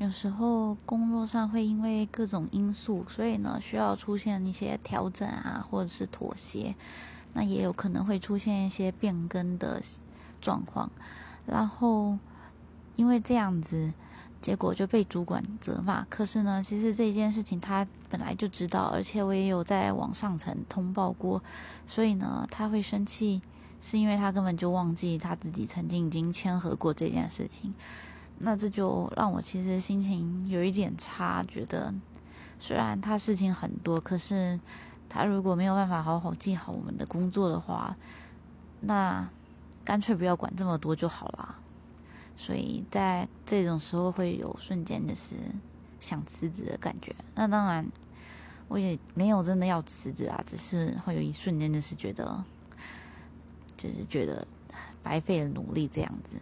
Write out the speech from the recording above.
有时候工作上会因为各种因素，所以呢需要出现一些调整啊，或者是妥协，那也有可能会出现一些变更的状况，然后因为这样子，结果就被主管责骂。可是呢，其实这件事情他本来就知道，而且我也有在网上层通报过，所以呢，他会生气，是因为他根本就忘记他自己曾经已经签合过这件事情。那这就让我其实心情有一点差，觉得虽然他事情很多，可是他如果没有办法好好记好我们的工作的话，那干脆不要管这么多就好啦。所以在这种时候会有瞬间就是想辞职的感觉。那当然我也没有真的要辞职啊，只是会有一瞬间就是觉得，就是觉得白费了努力这样子。